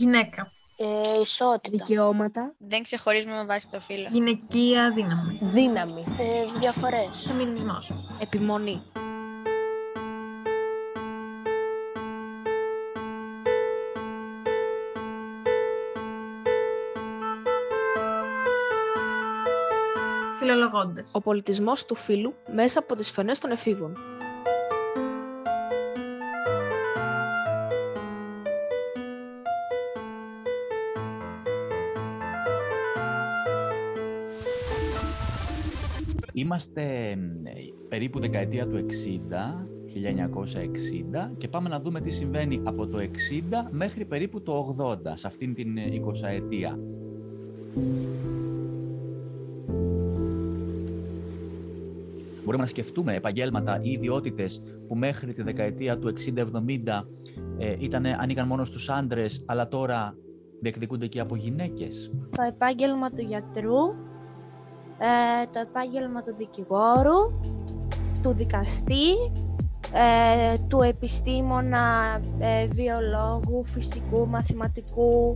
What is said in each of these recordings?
Γυναίκα. Ε, ισότητα. Δικαιώματα. Δεν ξεχωρίζουμε με βάση το φύλλο. Γυναικεία δύναμη. Δύναμη. Ε, διαφορές. Φεμινισμός. Επιμονή. Φιλολογώντες. Ο πολιτισμός του φύλου μέσα από τις φωνές των εφήβων. Είμαστε περίπου δεκαετία του 60, 1960 και πάμε να δούμε τι συμβαίνει από το 60 μέχρι περίπου το 80, σε αυτήν την 20 ετία. Μπορούμε να σκεφτούμε επαγγέλματα ή ιδιότητες που μέχρι τη δεκαετία του 60-70 ε, ήταν, ανήκαν μόνος στους άντρες, αλλά τώρα διεκδικούνται και από γυναίκες. Το επάγγελμα του γιατρού, ε, το επάγγελμα του δικηγόρου, του δικαστή, ε, του επιστήμονα, ε, βιολόγου, φυσικού, μαθηματικού,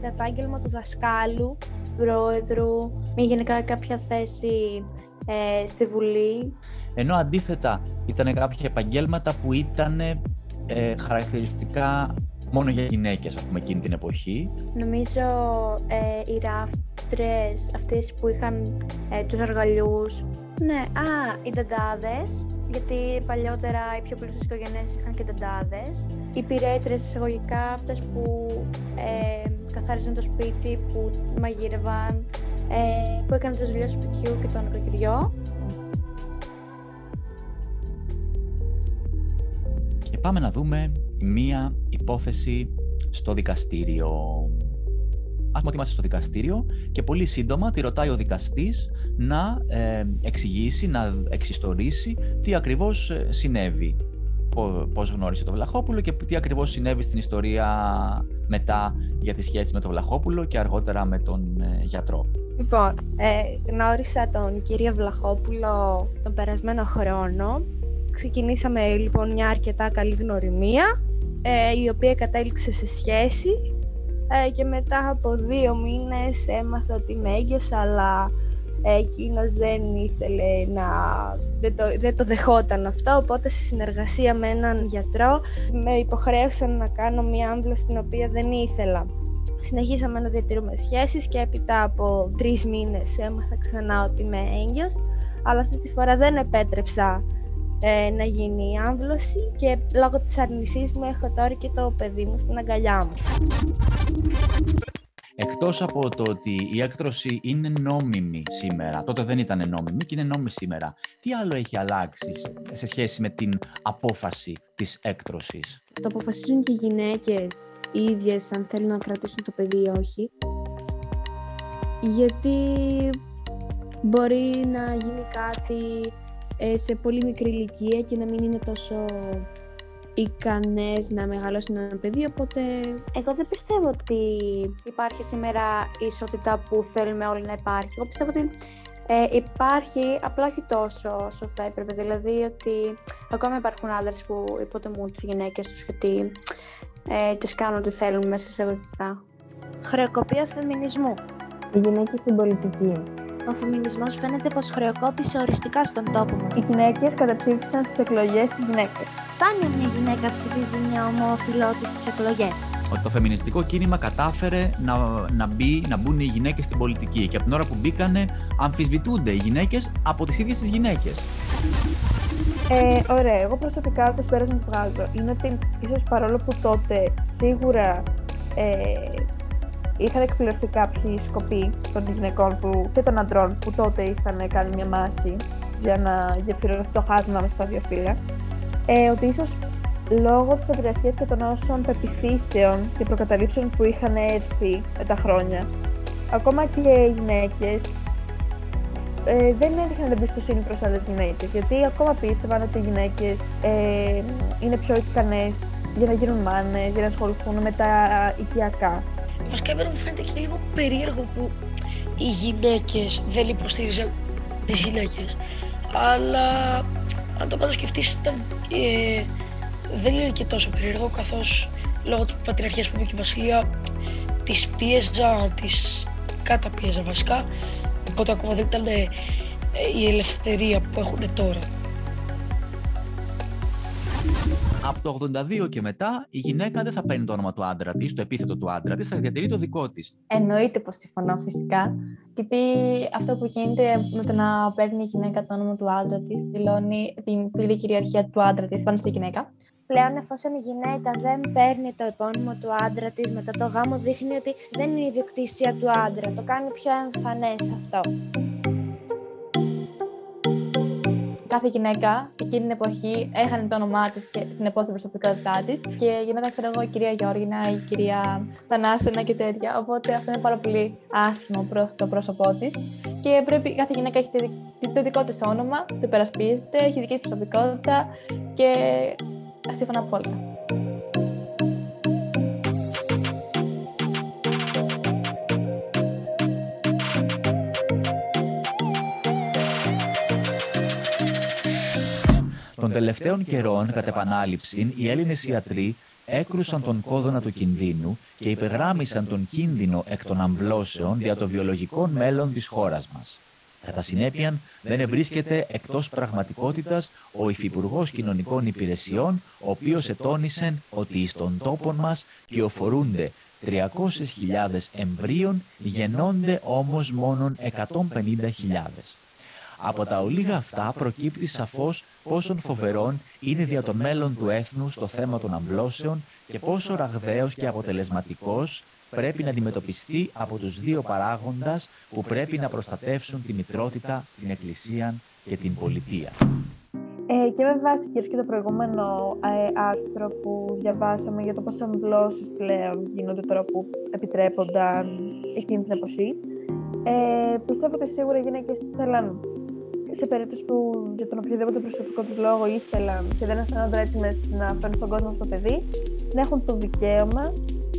το επάγγελμα του δασκάλου, πρόεδρου, ή γενικά κάποια θέση ε, στη Βουλή. Ενώ αντίθετα ήταν κάποια επαγγέλματα που ήταν ε, χαρακτηριστικά μόνο για γυναίκες, ας πούμε, εκείνη την εποχή. Νομίζω ε, οι ράφτρες, αυτές που είχαν ε, τους αργαλιούς. Ναι, α, οι νταντάδες, γιατί παλιότερα οι πιο πλούσιες οικογένειες είχαν και νταντάδες. Οι πυρέτρες εισαγωγικά, αυτές που ε, καθάριζαν το σπίτι, που μαγείρευαν, ε, που έκαναν τις δουλειές του σπιτιού και το νοικοκυριό. Και πάμε να δούμε μία υπόθεση στο δικαστήριο. Ας πούμε ότι είμαστε στο δικαστήριο και πολύ σύντομα τη ρωτάει ο δικαστής να ε, εξηγήσει, να εξιστορήσει τι ακριβώς ε, συνέβη. Πο- Πώς γνώρισε το Βλαχόπουλο και τι ακριβώς συνέβη στην ιστορία μετά για τη σχέση με τον Βλαχόπουλο και αργότερα με τον ε, γιατρό. Λοιπόν, ε, γνώρισα τον κύριο Βλαχόπουλο τον περασμένο χρόνο. Ξεκινήσαμε λοιπόν μια αρκετά καλή γνωριμία, ε, η οποία κατέληξε σε σχέση ε, και μετά από δύο μήνες έμαθα ότι με έγκυος, αλλά ε, εκείνος δεν ήθελε να... Δεν το, δεν το δεχόταν αυτό, οπότε σε συνεργασία με έναν γιατρό με υποχρέωσαν να κάνω μια άμβλωση την οποία δεν ήθελα. Συνεχίσαμε να διατηρούμε σχέσεις και έπειτα από τρεις μήνες έμαθα ξανά ότι είμαι έγκυος, αλλά αυτή τη φορά δεν επέτρεψα ε, να γίνει η άμβλωση και λόγω της αρνησής μου έχω τώρα και το παιδί μου στην αγκαλιά μου. Εκτός από το ότι η έκτρωση είναι νόμιμη σήμερα, τότε δεν ήταν νόμιμη και είναι νόμιμη σήμερα, τι άλλο έχει αλλάξει σε σχέση με την απόφαση της έκτρωσης; Το αποφασίζουν και οι γυναίκες οι ίδιες αν θέλουν να κρατήσουν το παιδί ή όχι. Γιατί μπορεί να γίνει κάτι ε, σε πολύ μικρή ηλικία και να μην είναι τόσο ικανές να μεγαλώσουν ένα παιδί, οπότε Εγώ δεν πιστεύω ότι υπάρχει σήμερα η ισότητα που θέλουμε όλοι να υπάρχει. Εγώ πιστεύω ότι ε, υπάρχει, απλά όχι τόσο όσο θα έπρεπε. Δηλαδή ότι ακόμα υπάρχουν άντρες που υποτιμούν τις γυναίκες τους γιατί ε, τις κάνουν ό,τι θέλουν μέσα εισαγωγικά. Χρεοκοπία φεμινισμού. οι γυναίκες στην πολιτική. Ο φεμινισμός φαίνεται πως χρεοκόπησε οριστικά στον τόπο μας. Οι γυναίκες καταψήφισαν στις εκλογές τις γυναίκες. Σπάνια μια γυναίκα ψηφίζει μια ομοφιλότη στις εκλογές. Ότι το φεμινιστικό κίνημα κατάφερε να, να, μπει, να μπουν οι γυναίκες στην πολιτική και από την ώρα που μπήκανε αμφισβητούνται οι γυναίκες από τις ίδιες τις γυναίκες. Ε, ωραία, εγώ προσωπικά το συμπέρασμα που βγάζω είναι ότι ίσως παρόλο που τότε σίγουρα ε, είχαν εκπληρωθεί κάποιοι σκοποί των γυναικών που, και των αντρών που τότε είχαν κάνει μια μάχη για να γεφυρωθεί το χάσμα μέσα στα δύο φύλλα, ε, ότι ίσως λόγω της πατριαρχίας και των όσων πεπιθήσεων και προκαταλήψεων που είχαν έρθει με τα χρόνια, ακόμα και οι γυναίκες ε, δεν έδειχναν εμπιστοσύνη προς άλλες γυναίκες, γιατί ακόμα πίστευαν ότι οι γυναίκες ε, είναι πιο ικανές για να γίνουν μάνες, για να ασχοληθούν με τα οικιακά. Βασικά εμένα μου φαίνεται και λίγο περίεργο που οι γυναίκες δεν υποστήριζαν τις γυναίκες. Αλλά αν το κάνω σκεφτείς ήταν, ε, δεν είναι και τόσο περίεργο καθώς λόγω της πατριαρχίας που είπε και η Βασιλεία τις πίεζα, τις καταπίεζα βασικά οπότε ακόμα δεν ήταν ε, η ελευθερία που έχουν τώρα. Από το 82 και μετά, η γυναίκα δεν θα παίρνει το όνομα του άντρα της, το επίθετο του άντρα της, θα διατηρεί το δικό της. Εννοείται πως συμφωνώ φυσικά. Γιατί αυτό που γίνεται με το να παίρνει η γυναίκα το όνομα του άντρα της, δηλώνει την πλήρη κυριαρχία του άντρα της πάνω στη γυναίκα. Πλέον, εφόσον η γυναίκα δεν παίρνει το επώνυμο του άντρα της μετά το γάμο, δείχνει ότι δεν είναι η ιδιοκτησία του άντρα. Το κάνει πιο εμφανές αυτό. Κάθε γυναίκα εκείνη την εποχή έχανε το όνομά της και συνεπώς την προσωπικότητά της και γινόταν, ξέρω εγώ, η κυρία Γιώργινα, η κυρία Θανάσενα και τέτοια. Οπότε αυτό είναι πάρα πολύ άσχημο προς το πρόσωπό της. Και πρέπει κάθε γυναίκα έχει το δικό της όνομα, το υπερασπίζεται, έχει δική της προσωπικότητα και σύμφωνα απόλυτα. Των τελευταίων καιρών, κατ' επανάληψη, οι Έλληνες ιατροί έκρουσαν τον κόδωνα του κινδύνου και υπεγράμμισαν τον κίνδυνο εκ των αμβλώσεων για το βιολογικό μέλλον της χώρας μας. Κατά συνέπεια, δεν ευρίσκεται εκτός πραγματικότητας ο Υφυπουργός Κοινωνικών Υπηρεσιών, ο οποίος ετώνησε ότι στον τόπο μας κυοφορούνται 300.000 εμβρίων, γεννώνται όμως μόνον 150.000. Από τα ολίγα αυτά προκύπτει σαφώς πόσο φοβερόν είναι δια το μέλλον του έθνους στο θέμα των αμβλώσεων και πόσο ραγδαίος και αποτελεσματικός πρέπει να αντιμετωπιστεί από τους δύο παράγοντας που πρέπει να προστατεύσουν τη μητρότητα, την εκκλησία και την πολιτεία. Ε, και με βάση και το προηγούμενο ε, άρθρο που διαβάσαμε για το πώς αμβλώσεις πλέον γίνονται τώρα που επιτρέπονταν εκείνη την εποχή, ε, πιστεύω ότι σίγουρα οι γυναίκες θέλαν σε περίπτωση που για τον οποιοδήποτε προσωπικό τους λόγο ήθελαν και δεν αισθάνονται έτοιμες να φέρουν στον κόσμο αυτό το παιδί, να έχουν το δικαίωμα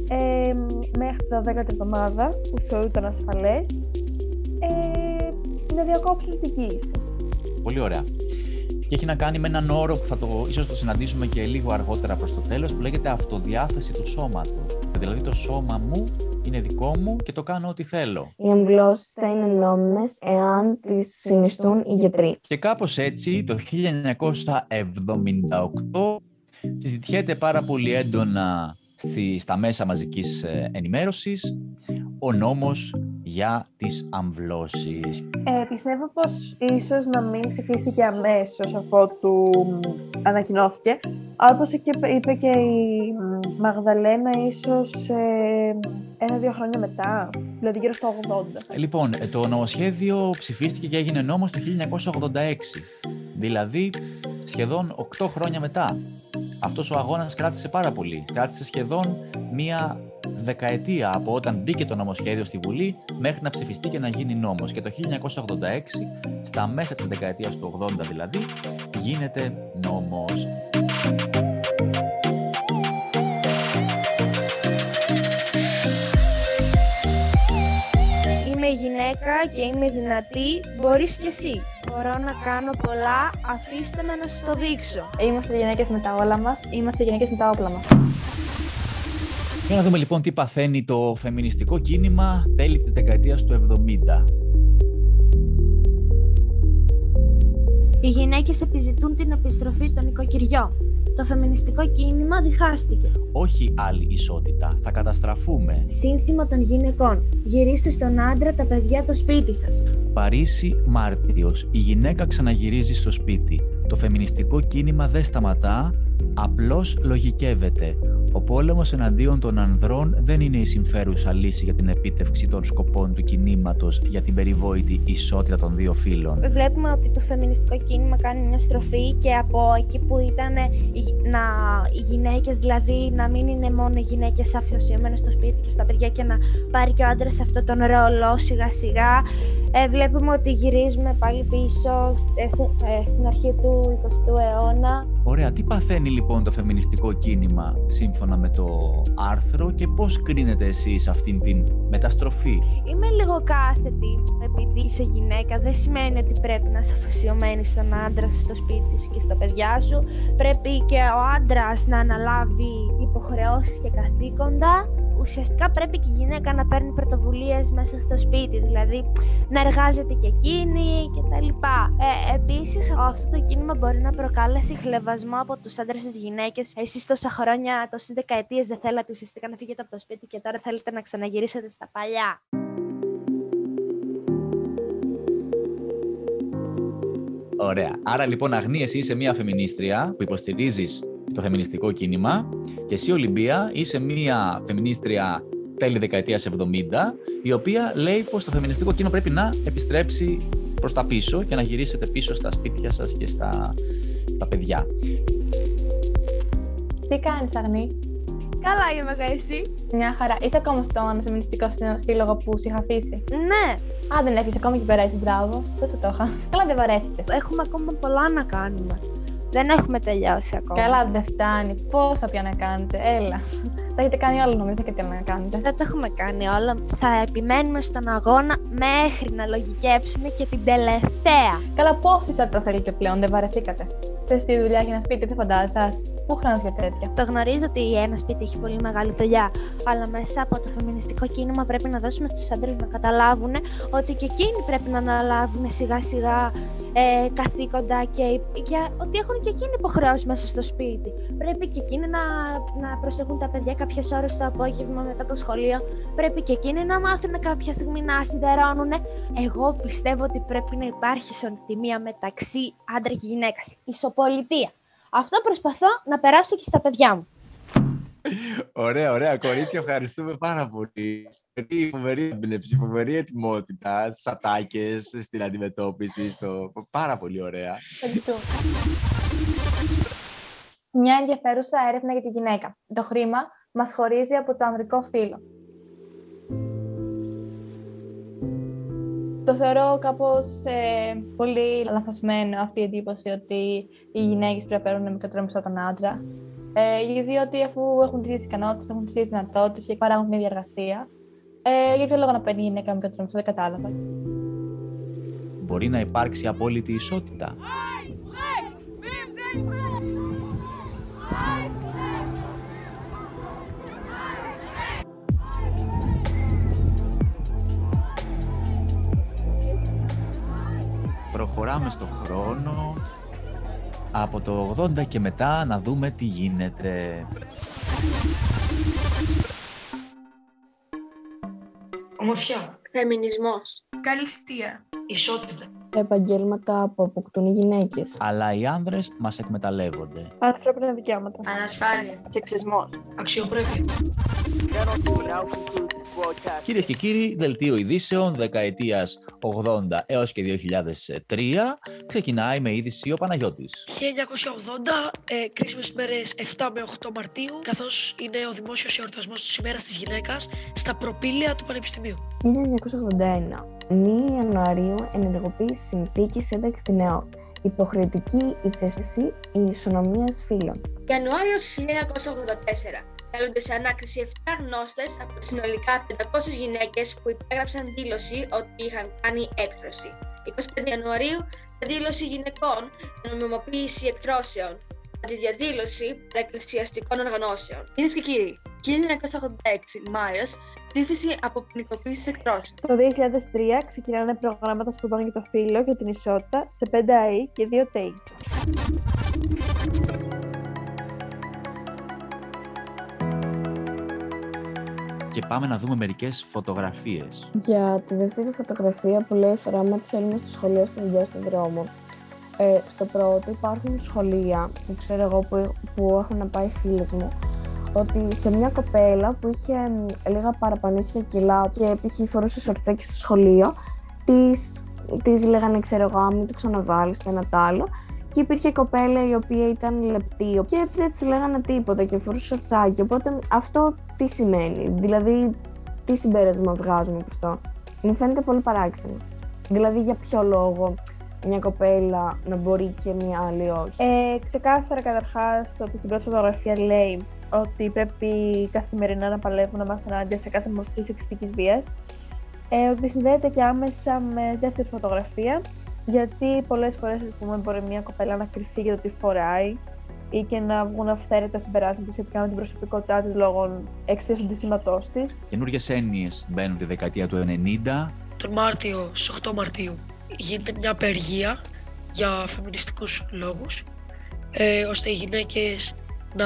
ε, μέχρι τα 10η εβδομάδα που θεωρούνταν ασφαλές ε, να διακόψουν την κοίηση. Πολύ ωραία. Και έχει να κάνει με έναν όρο που θα το, ίσως το συναντήσουμε και λίγο αργότερα προς το τέλος, που λέγεται αυτοδιάθεση του σώματος. Δηλαδή το σώμα μου είναι δικό μου και το κάνω ό,τι θέλω. Οι αμβλώσει θα είναι νόμιμες εάν τις συνιστούν οι γιατροί. Και κάπως έτσι το 1978 συζητιέται πάρα πολύ έντονα στη, στα μέσα μαζικής ε, ενημέρωσης ο νόμος για τις αμβλώσεις. Ε, πιστεύω πως ίσως να μην ψηφίστηκε αμέσως αφότου ανακοινώθηκε, αλλά όπως είπε και η Μαγδαλένα ίσως ε, ένα-δύο χρόνια μετά, δηλαδή γύρω στο 80. Λοιπόν, ε, το νομοσχέδιο ψηφίστηκε και έγινε νόμος το 1986, δηλαδή σχεδόν 8 χρόνια μετά. Αυτός ο αγώνας κράτησε πάρα πολύ. Κράτησε σχεδόν μία δεκαετία από όταν μπήκε το νομοσχέδιο στη Βουλή μέχρι να ψηφιστεί και να γίνει νόμος. Και το 1986, στα μέσα της δεκαετίας του 80 δηλαδή, γίνεται νόμος. Είμαι γυναίκα και είμαι δυνατή, μπορείς κι εσύ. Μπορώ να κάνω πολλά, αφήστε με να σας το δείξω. Είμαστε γυναίκες με τα όλα μας, είμαστε γυναίκες με τα όπλα μας. Για να δούμε λοιπόν τι παθαίνει το φεμινιστικό κίνημα τέλη της δεκαετίας του 70. Οι γυναίκες επιζητούν την επιστροφή στο νοικοκυριό. Το φεμινιστικό κίνημα διχάστηκε. Όχι άλλη ισότητα. Θα καταστραφούμε. Σύνθημα των γυναικών. Γυρίστε στον άντρα τα παιδιά το σπίτι σας. Παρίσι Μάρτιος. Η γυναίκα ξαναγυρίζει στο σπίτι. Το φεμινιστικό κίνημα δεν σταματά, απλώς λογικεύεται. Ο πόλεμος εναντίον των ανδρών δεν είναι η συμφέρουσα λύση για την επίτευξη των σκοπών του κινήματος για την περιβόητη ισότητα των δύο φύλων. Βλέπουμε ότι το φεμινιστικό κίνημα κάνει μια στροφή και από εκεί που ήταν να, οι γυναίκες δηλαδή να μην είναι μόνο οι γυναίκες αφιωσιωμένες στο σπίτι και στα παιδιά και να πάρει και ο άντρας αυτό τον ρόλο σιγά σιγά. Ε, βλέπουμε ότι γυρίζουμε πάλι πίσω ε, ε, στην αρχή του 20ου αιώνα. Ωραία, τι παθαίνει λοιπόν το φεμινιστικό κίνημα; Σύμφωνα με το άρθρο και πώς κρίνετε εσείς αυτήν την μεταστροφή; Είμαι λίγο κάθετη. Επειδή είσαι γυναίκα δεν σημαίνει ότι πρέπει να είσαι αφοσιωμένη στον άντρα σου, στο σπίτι σου και στα παιδιά σου. Πρέπει και ο άντρας να αναλάβει υποχρεώσεις και καθήκοντα, ουσιαστικά πρέπει και η γυναίκα να παίρνει πρωτοβουλίες μέσα στο σπίτι, δηλαδή να εργάζεται και εκείνη κτλ. Ε, επίσης, αυτό το κίνημα μπορεί να προκάλεσει χλεβασμό από τους άντρες στις γυναίκες. Εσείς τόσα χρόνια, τόσες δεκαετίες δεν θέλατε ουσιαστικά να φύγετε από το σπίτι και τώρα θέλετε να ξαναγυρίσετε στα παλιά. Ωραία. Άρα λοιπόν, Αγνή, εσύ είσαι μια φεμινίστρια που υποστηρίζεις το φεμινιστικό κίνημα και εσύ, Ολυμπία, είσαι μια φεμινίστρια τέλη δεκαετίας 70, η οποία λέει πως το φεμινιστικό κίνημα πρέπει να επιστρέψει προς τα πίσω και να γυρίσετε πίσω στα σπίτια σας και στα, στα παιδιά. Τι κάνεις, Αγνή; Καλά είμαι εγώ εσύ; Μια χαρά. Είσαι ακόμα στον φεμινιστικό σύλλογο που σου είχα αφήσει; Ναι, Α, δεν έχεις ακόμα και πέρα, έτσι, μπράβο. Δεν σου το είχα. Καλά, δεν βαρέθηκες. έχουμε ακόμα πολλά να κάνουμε. Δεν έχουμε τελειώσει ακόμα. Καλά, δεν φτάνει. Πόσα πια να κάνετε. Έλα. Τα έχετε κάνει όλα, νομίζω, και τι άλλο να κάνετε. Δεν το έχουμε κάνει όλα. Θα επιμένουμε στον αγώνα μέχρι να λογικέψουμε και την τελευταία. Καλά, πόση ισότητα θέλετε πλέον, δεν βαρεθήκατε. Θες τη δουλειά για ένα σπίτι, δεν φαντάζεσαι. Πού χρόνο για τέτοια. Το γνωρίζω ότι ένα σπίτι έχει πολύ μεγάλη δουλειά, αλλά μέσα από το φεμινιστικό κίνημα πρέπει να δώσουμε στους άντρες να καταλάβουν ότι και εκείνοι πρέπει να αναλάβουν σιγά σιγά ε, καθήκοντα και για, ότι έχουν και εκείνοι υποχρεώσεις μέσα στο σπίτι. Πρέπει και εκείνοι να, να προσέχουν τα παιδιά κάποιες ώρες το απόγευμα μετά το σχολείο. Πρέπει και εκείνοι να μάθουν κάποια στιγμή να σιδερώνουν. Εγώ πιστεύω ότι πρέπει να υπάρχει ισοτιμία μεταξύ άντρα και γυναίκας. Ισοπολιτεία. Αυτό προσπαθώ να περάσω και στα παιδιά μου. Ωραία, ωραία. Κορίτσια, ευχαριστούμε πάρα πολύ. Φοβερή, φοβερή έμπνευση, φοβερή ετοιμότητα στι ατάκε, στην αντιμετώπιση. Στο... Πάρα πολύ ωραία. Ευχαριστώ. Μια ενδιαφέρουσα έρευνα για τη γυναίκα. Το χρήμα μας χωρίζει από το ανδρικό φύλλο. Το θεωρώ κάπως ε, πολύ λαθασμένο αυτή η εντύπωση ότι οι γυναίκες πρέπει να παίρνουν μικρότερο μισθό από τον άντρα. Ε, διότι αφού έχουν τις ίδιες ικανότητες, έχουν τις ίδιες δυνατότητες και παράγουν την ίδια εργασία, ε, για ποιο λόγο να παίρνει η γυναίκα μικρότερο μισθό, δεν κατάλαβα. Μπορεί να υπάρξει απόλυτη ισότητα. Προχωράμε στο χρόνο από το 80 και μετά να δούμε τι γίνεται. Ομορφιά, Φεμινισμός. Καλυστία. ισότητα, Επαγγέλματα που αποκτούν οι γυναίκες. Αλλά οι άνδρες μας εκμεταλλεύονται. Ανθρώπινα δικαιώματα. Ανασφάλεια. Σεξισμός. αξιοπρέπεια. Κυρίες και κύριοι, δελτίο ειδήσεων δεκαετίας 80 έως και 2003 ξεκινάει με είδηση ο Παναγιώτης. 1980, ε, κρίσιμες μέρες 7 με 8 Μαρτίου, καθώς είναι ο δημόσιος εορτασμός της ημέρας της γυναίκας στα προπήλαια του Πανεπιστημίου. 1981. 1 Ιανουαρίου ενεργοποίηση συνθήκη ένταξης στην ΕΟ. Υποχρεωτική η θέσπιση ισονομίας φύλων. Ιανουάριος 1984. Καλούνται σε ανάκριση 7 γνώστες από τις συνολικά 500 γυναίκες που υπέγραψαν δήλωση ότι είχαν κάνει έκπτωση. 25 Ιανουαρίου, δήλωση γυναικών για νομιμοποίηση εκτρώσεων. Αντιδιαδήλωση εκκλησιαστικών οργανώσεων. Κυρίες και κύριοι, 1986 Μάιος, ψήφιση από ποινικοποίηση εκτρώσεων. Το 2003 ξεκινάνε προγράμματα σπουδών για το φύλλο και την ισότητα σε 5 ΑΕ και 2 ΤΕΙ. Και πάμε να δούμε μερικές φωτογραφίες. Για τη δεύτερη φωτογραφία που λέει «Φοράμα της Έλληνας στο σχολείο στη δουλειά στον δρόμο». Ε, στο πρώτο υπάρχουν σχολεία που ξέρω εγώ που, που έχουν να πάει φίλες μου ότι σε μια κοπέλα που είχε μ, λίγα παραπανίσια κιλά και π.χ. φορούσε σορτσάκι στο σχολείο της, της λέγανε ξέρω εγώ «Α, μην το ξαναβάλεις το ένα τ' άλλο και υπήρχε κοπέλα η οποία ήταν λεπτή και δεν της λέγανε τίποτα και φορούσε σορτσάκι οπότε αυτό τι σημαίνει, δηλαδή τι συμπέρασμα βγάζουμε από αυτό; Μου φαίνεται πολύ παράξενο. Δηλαδή για ποιο λόγο μια κοπέλα να μπορεί και μια άλλη όχι; Ε, ξεκάθαρα καταρχάς το ότι στην πρώτη φωτογραφία λέει ότι πρέπει καθημερινά να παλεύουν να μάθουν ενάντια σε κάθε μορφής σεξιστική βίας. Ε, ότι συνδέεται και άμεσα με δεύτερη φωτογραφία, γιατί πολλές φορές μπορεί μια κοπέλα να κρυφτεί για το τι φοράει ή και να βγουν αυθαίρετα συμπεράσματα σχετικά με την προσωπικότητά της λόγω εξαιτίας του σήματό της. Καινούργιες έννοιες μπαίνουν τη δεκαετία του 90. Τον Μάρτιο, στις 8 Μαρτίου, γίνεται μια απεργία για φεμινιστικούς λόγους, ε, ώστε οι γυναίκες να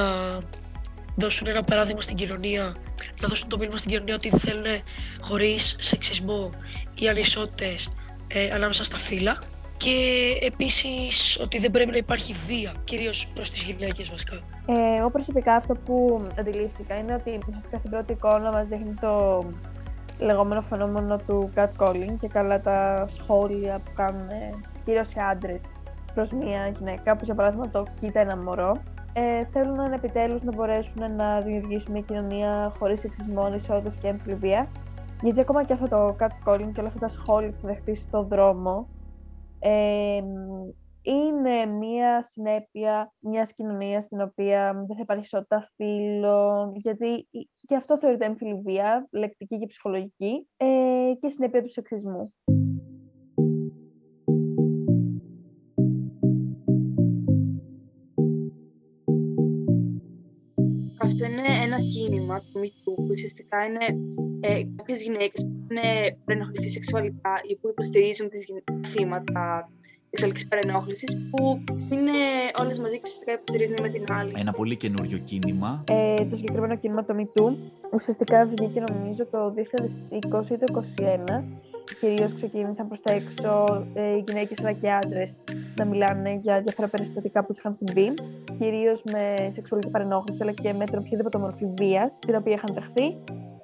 δώσουν ένα παράδειγμα στην κοινωνία, να δώσουν το μήνυμα στην κοινωνία ότι θέλουν χωρίς σεξισμό ή ανισότητες ε, ανάμεσα στα φύλλα και επίσης ότι δεν πρέπει να υπάρχει βία, κυρίως προς τις γυναίκες βασικά. Ε, εγώ προσωπικά αυτό που αντιλήφθηκα είναι ότι ουσιαστικά στην πρώτη εικόνα μας δείχνει το λεγόμενο φαινόμενο του catcalling και καλά τα σχόλια που κάνουν κυρίως οι άντρες προς μια γυναίκα, όπως για παράδειγμα το «κοίτα ένα μωρό». Ε, θέλουν επιτέλους να μπορέσουν να δημιουργήσουν μια κοινωνία χωρίς σεξισμό, ανισότητες και έμφυλη βία. Γιατί ακόμα και αυτό το catcalling και όλα αυτά τα σχόλια που δεχτεί στον δρόμο ε, είναι μία συνέπεια μιας κοινωνίας στην οποία δεν θα υπάρχει ισότητα φύλων, γιατί και αυτό θεωρείται έμφυλη βία, λεκτική και ψυχολογική, ε, και συνέπεια του σεξισμού. Είναι ένα κίνημα του MeToo που ουσιαστικά είναι ε, κάποιες γυναίκες που είναι προενοχληθεί σεξουαλικά ή που υποστηρίζουν τις θύματα σεξουαλικής παρενόχλησης που είναι όλες μαζί και ουσιαστικά υποστηρίζουν με την άλλη. Ένα πολύ καινούριο κίνημα. Ε, το συγκεκριμένο κίνημα, το MeToo, ουσιαστικά βγήκε νομίζω το 2020 ή το 2021. Κυρίως ξεκίνησαν προς τα έξω ε, οι γυναίκες αλλά και άντρες να μιλάνε για διάφορα περιστατικά που τους είχαν συμβεί, κυρίως με σεξουαλική παρενόχληση αλλά και με την οποιαδήποτε μορφή βίας την οποία είχαν ταχθεί.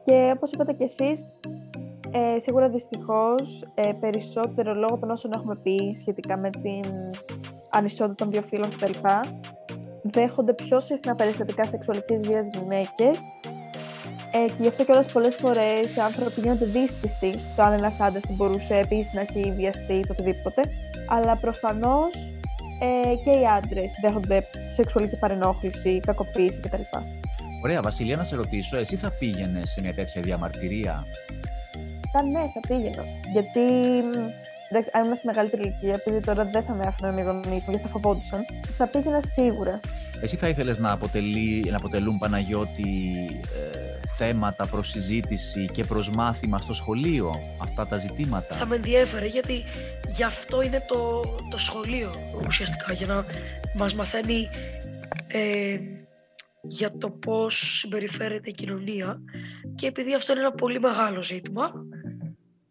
Και όπως είπατε κι εσείς, ε, σίγουρα δυστυχώς ε, περισσότερο λόγω των όσων έχουμε πει σχετικά με την ανισότητα των δύο φύλων κτλ. Δέχονται πιο συχνά περιστατικά σεξουαλικής βίας γυναίκες. Ε, και γι' αυτό κιόλας πολλές φορές οι άνθρωποι γίνονται δύσπιστοι στο αν ένας άντρας δεν μπορούσε επίσης να έχει βιαστεί ή οτιδήποτε. Αλλά προφανώς ε, και οι άντρες δέχονται σεξουαλική παρενόχληση, κακοποίηση κτλ. Ωραία, Βασιλεία, να σε ρωτήσω, εσύ θα πήγαινες σε μια τέτοια διαμαρτυρία; Θα ναι, θα πήγαινα. Γιατί εντάξει, αν ήμουν στη μεγαλύτερη ηλικία, επειδή τώρα δεν θα με άφηναν οι γονεί μου γιατί θα φοβόντουσαν, θα πήγαινα σίγουρα. Εσύ θα ήθελες να, να αποτελούν Παναγιώτη ε, θέματα προς συζήτηση και προς μάθημα στο σχολείο. Αυτά τα ζητήματα. Θα με ενδιέφερε γιατί γι' αυτό είναι το, το σχολείο ουσιαστικά για να μας μαθαίνει ε, για το πώς συμπεριφέρεται η κοινωνία. Και επειδή αυτό είναι ένα πολύ μεγάλο ζήτημα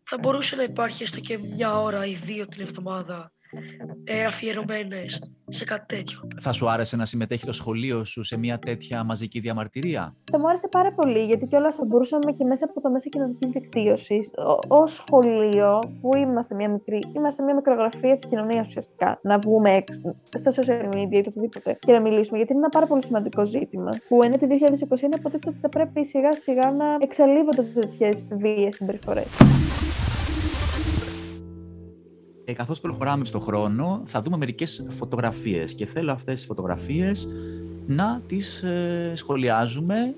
θα μπορούσε να υπάρχει έστω και μια ώρα ή δύο την εβδομάδα ε, αφιερωμένες σε κάτι τέτοιο. Θα σου άρεσε να συμμετέχει το σχολείο σου σε μια τέτοια μαζική διαμαρτυρία; Θα μου άρεσε πάρα πολύ, γιατί κιόλας θα μπορούσαμε και μέσα από το μέσα κοινωνικής δικτύωσης, ω σχολείο, που είμαστε μια μικρή, είμαστε μια μικρογραφία της κοινωνίας ουσιαστικά, να βγούμε έξω στα social media ή οτιδήποτε και να μιλήσουμε, γιατί είναι ένα πάρα πολύ σημαντικό ζήτημα. Που είναι το 2021 υποτίθεται ότι θα πρέπει σιγά σιγά να εξαλείβονται τέτοιες βίαιες συμπεριφορές. Ε, καθώς προχωράμε στον χρόνο, θα δούμε μερικές φωτογραφίες και θέλω αυτές τις φωτογραφίες να τις ε, σχολιάζουμε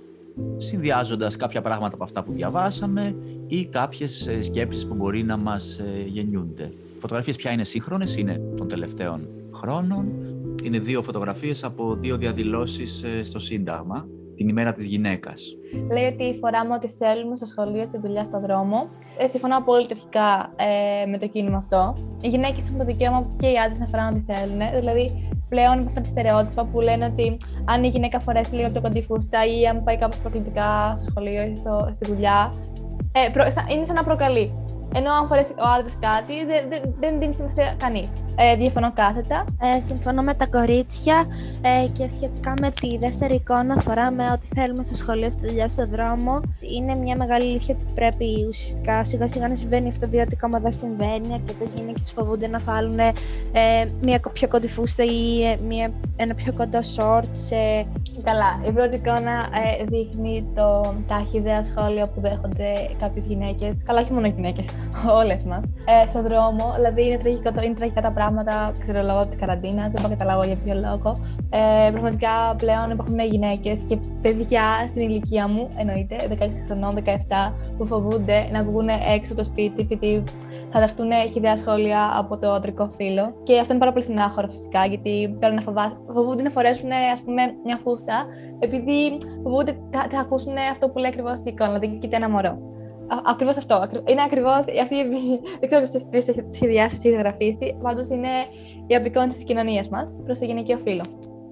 συνδυάζοντας κάποια πράγματα από αυτά που διαβάσαμε ή κάποιες ε, σκέψεις που μπορεί να μας ε, γεννιούνται. Οι φωτογραφίες πια είναι σύγχρονες, είναι των τελευταίων χρόνων. Είναι δύο φωτογραφίες από δύο διαδηλώσεις ε, στο Σύνταγμα την ημέρα της γυναίκας. Λέει ότι φοράμε ό,τι θέλουμε στο σχολείο, στη δουλειά, στον δρόμο. Ε, συμφωνώ απόλυτα αρχικά ε, με το κίνημα αυτό. Οι γυναίκες έχουν το δικαίωμα και οι άντρες να φοράνε ό,τι θέλουν. Δηλαδή, πλέον υπάρχουν τα στερεότυπα που λένε ότι αν η γυναίκα φορέσει λίγο πιο κοντή φούστα ή αν πάει κάπως προκλητικά στο σχολείο ή στο, στη δουλειά, ε, προ, είναι σαν να προκαλεί. Ενώ αν φορέσει ο άντρας κάτι, δεν, δεν, δεν δίνει σημασία κανείς. Ε, διαφωνώ κάθετα. Ε, συμφωνώ με τα κορίτσια ε, και σχετικά με τη δεύτερη εικόνα, φοράμε ό,τι θέλουμε στο σχολείο, στη δουλειά, στον δρόμο. Είναι μια μεγάλη αλήθεια ότι πρέπει ουσιαστικά σιγά σιγά να συμβαίνει αυτό, διότι ακόμα δεν συμβαίνει. Αρκετές γυναίκες φοβούνται να βάλουν ε, μια πιο κοντή φούστα ή ε, μια, ένα πιο κοντό short σε Καλά, η πρώτη εικόνα ε, δείχνει το, τα αρχιδέα σχόλια που δέχονται κάποιες γυναίκες. Καλά, όχι μόνο γυναίκες, όλες μας. Ε, στον δρόμο, δηλαδή είναι τραγικά, είναι τραγικά τα πράγματα, ξέρω λόγω της καραντίνας, δεν μπορώ να καταλάβω για ποιο λόγο. Ε, πραγματικά πλέον υπάρχουν γυναίκες και παιδιά στην ηλικία μου, εννοείται, 16 χρονών, 17, που φοβούνται να βγουν έξω το σπίτι επειδή θα δεχτούν χιδέα σχόλια από το αντρικό φύλλο. Και αυτό είναι πάρα πολύ συνάχωρο φυσικά, γιατί τώρα να φοβάσαι, φοβούνται να φορέσουν ας πούμε, μια φούστα, επειδή φοβούνται θα, θα ακούσουν αυτό που λέει ακριβώς η εικόνα, δηλαδή κοίτα ένα μωρό. Ακριβώς αυτό. Είναι ακριβώς αυτή η. Δεν ξέρω τις τρει έχετε σχεδιάσει, τις έχετε γραφήσει. Πάντως είναι η απεικόνηση της κοινωνίας μας προς το γυναικείο φύλλο.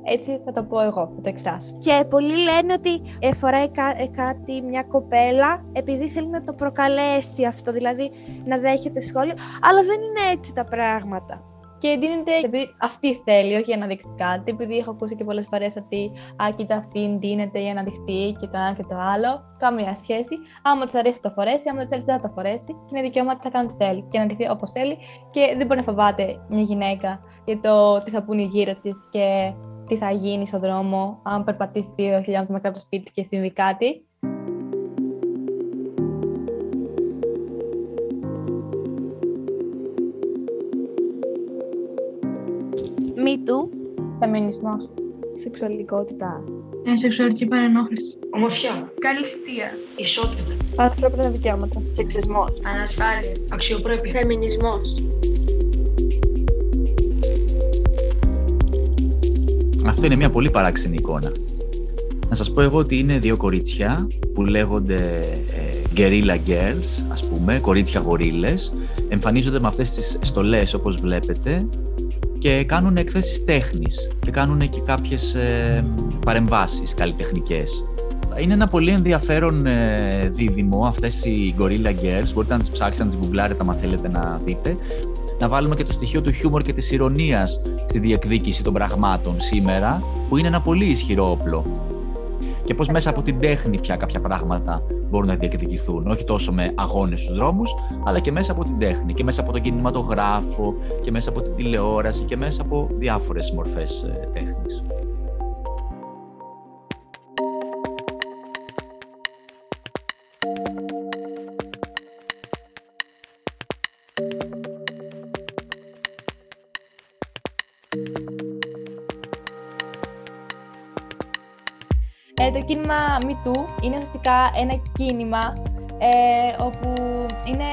Έτσι θα το πω εγώ, θα το εκφράσω. Και πολλοί λένε ότι ε, φοράει κά, ε, κάτι μια κοπέλα επειδή θέλει να το προκαλέσει αυτό, δηλαδή να δέχεται σχόλιο, αλλά δεν είναι έτσι τα πράγματα. Και δίνεται επειδή αυτή θέλει, όχι για να δείξει κάτι, επειδή έχω ακούσει και πολλές φορές ότι Α, κοίτα αυτή δίνεται για να δειχτεί και το ένα και το άλλο. Καμία σχέση. Άμα της αρέσει θα το φορέσει, άμα της αρέσει δεν θα το φορέσει. Και είναι δικαίωμα ότι θα κάνει τι θέλει και να δειχτεί όπως θέλει. Και δεν μπορεί να φοβάται μια γυναίκα για το τι θα πούνε γύρω της και τι θα γίνει στον δρόμο, αν περπατήσει δύο χιλιόμετρα μακριά από το σπίτι και συμβεί κάτι. Μη του. Φεμινισμός. Σεξουαλικότητα. Ε, σεξουαλική παρενόχληση. Ομορφιά. Καλυστία. Ισότητα. Ανθρώπινα δικαιώματα. Σεξισμός. Ανασφάλεια. Αξιοπρέπεια. Φεμινισμός. Αυτό είναι μια πολύ παράξενη εικόνα. Να σας πω εγώ ότι είναι δύο κορίτσια που λέγονται ε, guerrilla girls, ας πούμε, κορίτσια γορίλες. Εμφανίζονται με αυτές τις στολές όπως βλέπετε και κάνουν εκθέσεις τέχνης και κάνουν και κάποιες ε, παρεμβάσεις καλλιτεχνικές. Είναι ένα πολύ ενδιαφέρον ε, δίδυμο αυτές οι Gorilla Girls, μπορείτε να τις ψάξετε, να τις γκουγκλάρετε αν θέλετε να δείτε. Να βάλουμε και το στοιχείο του χιούμορ και της ηρωνίας στη διεκδίκηση των πραγμάτων σήμερα, που είναι ένα πολύ ισχυρό όπλο. Και πώς μέσα από την τέχνη πια κάποια πράγματα μπορούν να διεκδικηθούν. Όχι τόσο με αγώνες στους δρόμους, αλλά και μέσα από την τέχνη και μέσα από τον κινηματογράφο και μέσα από την τηλεόραση και μέσα από διάφορες μορφές ε, κίνημα MeToo είναι ουσιαστικά ένα κίνημα ε, όπου είναι,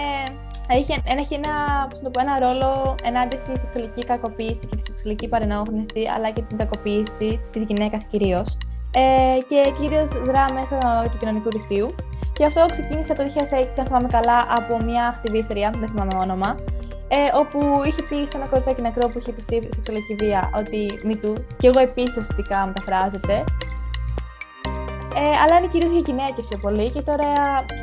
έχει, έχει ένα, πώς να το πω, ένα ρόλο ενάντια στη σεξουαλική κακοποίηση και τη σεξουαλική παρενόχληση, αλλά και την κακοποίηση της γυναίκας κυρίως. Ε, και κυρίως δρά μέσω του κοινωνικού δικτύου. Και αυτό ξεκίνησε το 2006, αν θυμάμαι καλά, από μια ακτιβίστρια, δεν θυμάμαι όνομα, ε, όπου είχε πει σε ένα κοριτσάκι νεκρό που είχε υποστεί σεξουαλική βία ότι μη του, και εγώ επίσης ουσιαστικά μεταφράζεται, ε, αλλά είναι κυρίως για γυναίκε πιο πολύ. Και τώρα,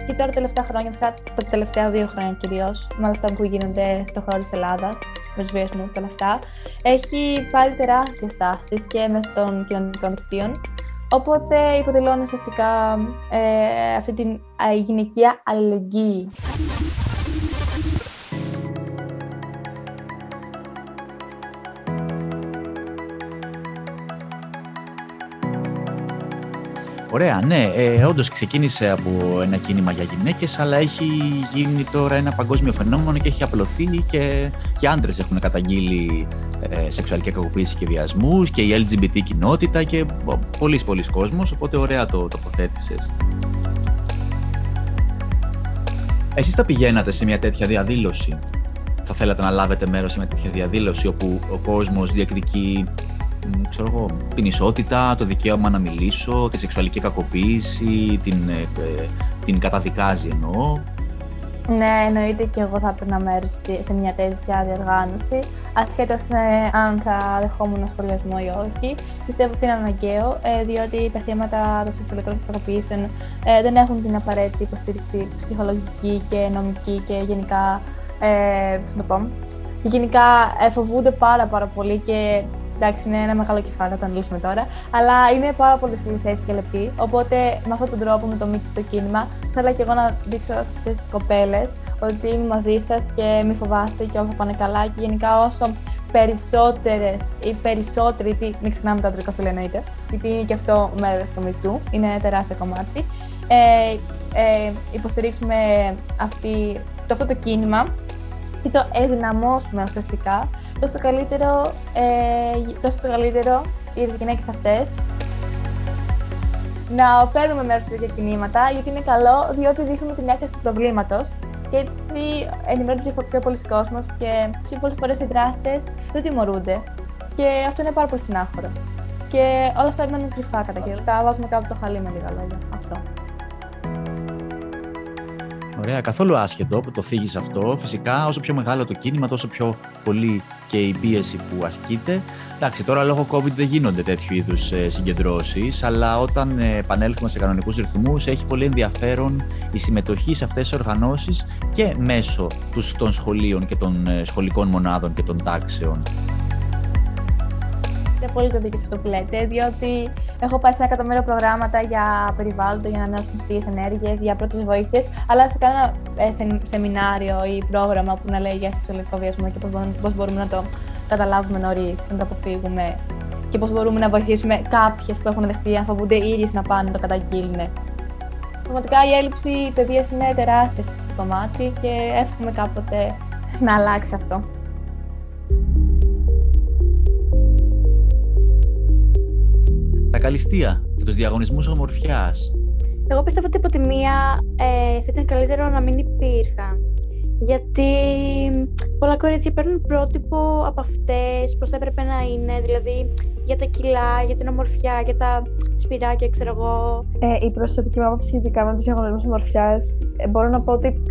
και τώρα τελευταία χρόνια, τα τελευταία δύο χρόνια κυρίως, με όλα αυτά που γίνονται στον χώρο της Ελλάδας, με τους βιασμούς και όλα αυτά, έχει πάρει τεράστιες τάσεις και μέσα των κοινωνικών δικτύων. Οπότε υποδηλώνει ουσιαστικά ε, αυτή την ε, γυναικεία αλληλεγγύη. Ωραία, ναι. Ε, Όντως ξεκίνησε από ένα κίνημα για γυναίκες, αλλά έχει γίνει τώρα ένα παγκόσμιο φαινόμενο και έχει απλωθεί και, και άντρες έχουν καταγγείλει ε, σεξουαλική κακοποίηση και βιασμούς και η LGBT κοινότητα και πολλοί πολλοί κόσμος, οπότε ωραία το τοποθέτησες. Εσείς θα πηγαίνατε σε μια τέτοια διαδήλωση; Θα θέλατε να λάβετε μέρος σε μια τέτοια διαδήλωση όπου ο κόσμος διεκδικεί ξέρω εγώ, την ισότητα, το δικαίωμα να μιλήσω, τη σεξουαλική κακοποίηση, την, ε, την καταδικάζει εννοώ. Ναι, εννοείται και εγώ θα έπαιρνα μέρος σε μια τέτοια διοργάνωση, ασχέτως ε, αν θα δεχόμουν σχολιασμό ή όχι. Πιστεύω ότι είναι αναγκαίο, ε, διότι τα θύματα των σεξουαλικών κακοποιήσεων ε, δεν έχουν την απαραίτητη υποστήριξη ψυχολογική και νομική και γενικά. Ε, το πω, και γενικά ε, φοβούνται πάρα πάρα πολύ και Εντάξει, είναι ένα μεγάλο κεφάλαιο, το αναλύσουμε τώρα. Αλλά είναι πάρα πολύ δύσκολη θέση και λεπτή. Οπότε με αυτόν τον τρόπο, με το μύθι το κίνημα, θέλω και εγώ να δείξω σε αυτέ τι κοπέλες ότι είμαι μαζί σας και μη φοβάστε και όλα θα πάνε καλά. Και γενικά όσο περισσότερες ή περισσότεροι, τι, μην ξεχνάμε το αντρικό φύλλο εννοείται, γιατί είναι και αυτό μέρος του μυθού, είναι ένα τεράστιο κομμάτι, ε, ε, υποστηρίξουμε αυτή, το, αυτό το κίνημα και το ενδυναμώσουμε ουσιαστικά, τόσο καλύτερο, ε, τόσο το καλύτερο για τις γυναίκες αυτές να παίρνουμε μέρος σε τέτοια κινήματα, γιατί είναι καλό, διότι δείχνουμε την έκθεση του προβλήματος και έτσι ενημερώνεται πιο πολλοί κόσμος και πιο πολλές φορές οι δράστες δεν τιμωρούνται. Και αυτό είναι πάρα πολύ στενάχωρο. Και όλα αυτά μένουν κρυφά κατά κύριο. Τα βάζουμε κάπου το χαλί με λίγα λόγια. Ωραία, καθόλου άσχετο που το θίγεις αυτό. Φυσικά, όσο πιο μεγάλο το κίνημα, τόσο πιο πολύ και η πίεση που ασκείται. Εντάξει, τώρα λόγω COVID δεν γίνονται τέτοιου είδους ε, συγκεντρώσεις, αλλά όταν ε, επανέλθουμε σε κανονικούς ρυθμούς, έχει πολύ ενδιαφέρον η συμμετοχή σε αυτές τις οργανώσεις και μέσω των σχολείων και των ε, σχολικών μονάδων και των τάξεων έχετε πολύ το δίκιο σε αυτό που λέτε, διότι έχω πάει σε ένα εκατομμύριο προγράμματα για περιβάλλοντο, για ανανεώσιμε ενέργειες, για πρώτες βοήθειες, αλλά σε κανένα ε, σε, σεμινάριο ή πρόγραμμα που να λέει για σεξουαλικό βιασμό και πώς μπορούμε να το καταλάβουμε νωρίς, να το αποφύγουμε και πώς μπορούμε να βοηθήσουμε κάποιες που έχουν δεχτεί να φοβούνται οι ίδιες να πάνε να το καταγγείλουν. Πραγματικά η έλλειψη παιδείας είναι τεράστια στο κομμάτι και εύχομαι κάποτε να αλλάξει αυτό. Τα καλυστία και τους διαγωνισμούς ομορφιάς. Εγώ πιστεύω ότι από τη μία ε, θα ήταν καλύτερο να μην υπήρχαν. Γιατί πολλά κορίτσια παίρνουν πρότυπο από αυτές, πώς θα έπρεπε να είναι, δηλαδή για τα κιλά, για την ομορφιά, για τα σπυράκια, ξέρω εγώ. Ε, η προσωπική μου άποψη σχετικά με τους διαγωνισμούς ομορφιάς, ε, μπορώ να πω ότι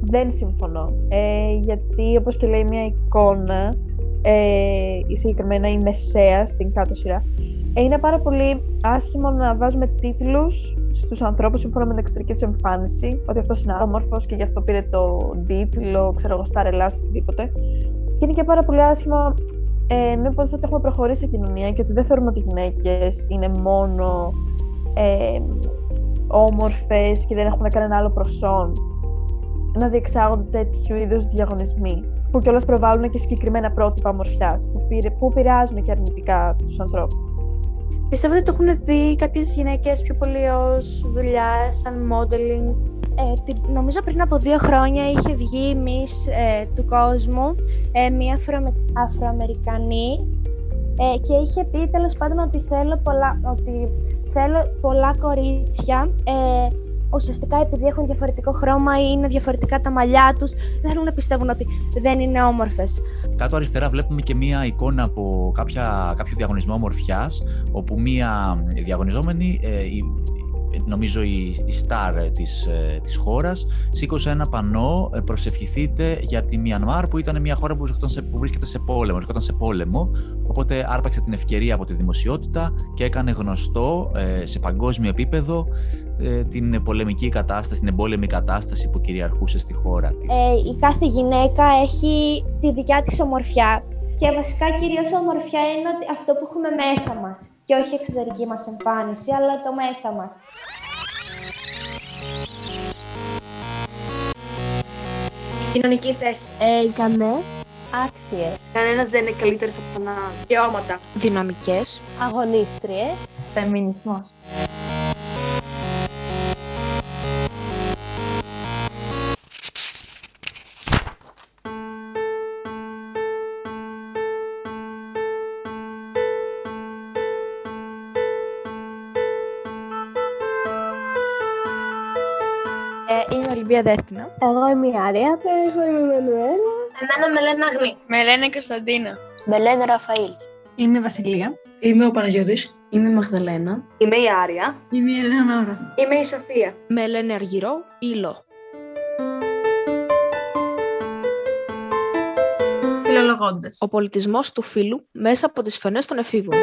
δεν συμφωνώ. Ε, γιατί, όπως και λέει μια εικόνα, ε, συγκεκριμένα η μεσαία στην κάτω σειρά, ε, είναι πάρα πολύ άσχημο να βάζουμε τίτλους στους ανθρώπους σύμφωνα με την εξωτερική τους εμφάνιση, ότι αυτός είναι όμορφος και γι' αυτό πήρε το τίτλο, ξέρω εγώ, στα ρελά, οτιδήποτε. Και είναι και πάρα πολύ άσχημο ε, ενώ ότι έχουμε προχωρήσει στην κοινωνία και ότι δεν θεωρούμε ότι οι γυναίκες είναι μόνο ε, όμορφες και δεν έχουν κανένα άλλο προσόν να διεξάγονται τέτοιου είδους διαγωνισμοί που κιόλας προβάλλουν και συγκεκριμένα πρότυπα ομορφιάς που, που επηρεάζουν και αρνητικά τους ανθρώπους. Πιστεύω ότι το έχουν δει κάποιες γυναίκες πιο πολύ ως δουλειά, σαν modeling. Ε, νομίζω πριν από δύο χρόνια είχε βγει η Miss ε, του κόσμου, ε, μία Αφροαμερικανή ε, και είχε πει τέλος πάντων ότι θέλω πολλά, ότι θέλω πολλά κορίτσια ε, ουσιαστικά επειδή έχουν διαφορετικό χρώμα ή είναι διαφορετικά τα μαλλιά τους, δεν θέλουν να πιστεύουν ότι δεν είναι όμορφες. Κάτω αριστερά βλέπουμε και μία εικόνα από κάποια, κάποιο διαγωνισμό ομορφιάς, όπου μία διαγωνιζόμενη ε, νομίζω η, η star της, ε, της χώρας, σήκωσε ένα πανό ε, «Προσευχηθείτε για τη Μιανμάρ» που ήταν μια χώρα που, σε, που βρίσκεται σε πόλεμο, βρίσκονταν σε πόλεμο, οπότε άρπαξε την ευκαιρία από τη δημοσιότητα και έκανε γνωστό ε, σε παγκόσμιο επίπεδο την πολεμική κατάσταση, την εμπόλεμη κατάσταση που κυριαρχούσε στη χώρα της. Ε, η κάθε γυναίκα έχει τη δικιά της ομορφιά και βασικά κυρίως ομορφιά είναι ότι αυτό που έχουμε μέσα μας και όχι η εξωτερική μας εμφάνιση, αλλά το μέσα μας. Κοινωνική θέση. Ε, ικανές. Άξιες. Κανένας δεν είναι καλύτερος από τον άλλο. Δικαιώματα. Δυναμικές. Αγωνίστριες. Φεμινισμός. Ολυμπία Δέσποινα. Εγώ είμαι η Άρια. Εγώ είμαι η Μανουέλα. Εμένα με λένε Αγνή. Με λένε Κωνσταντίνα. Με λένε Ραφαήλ. Είμαι η Βασιλεία. Είμαι ο Παναγιώτης. Είμαι η Μαγδαλένα. Είμαι η Άρια. Είμαι η Ελένα Είμαι η Σοφία. Με λένε Αργυρό ή Λο. Φιλολογώντας. Ο πολιτισμός του φίλου μέσα από τις φωνές των εφήβων.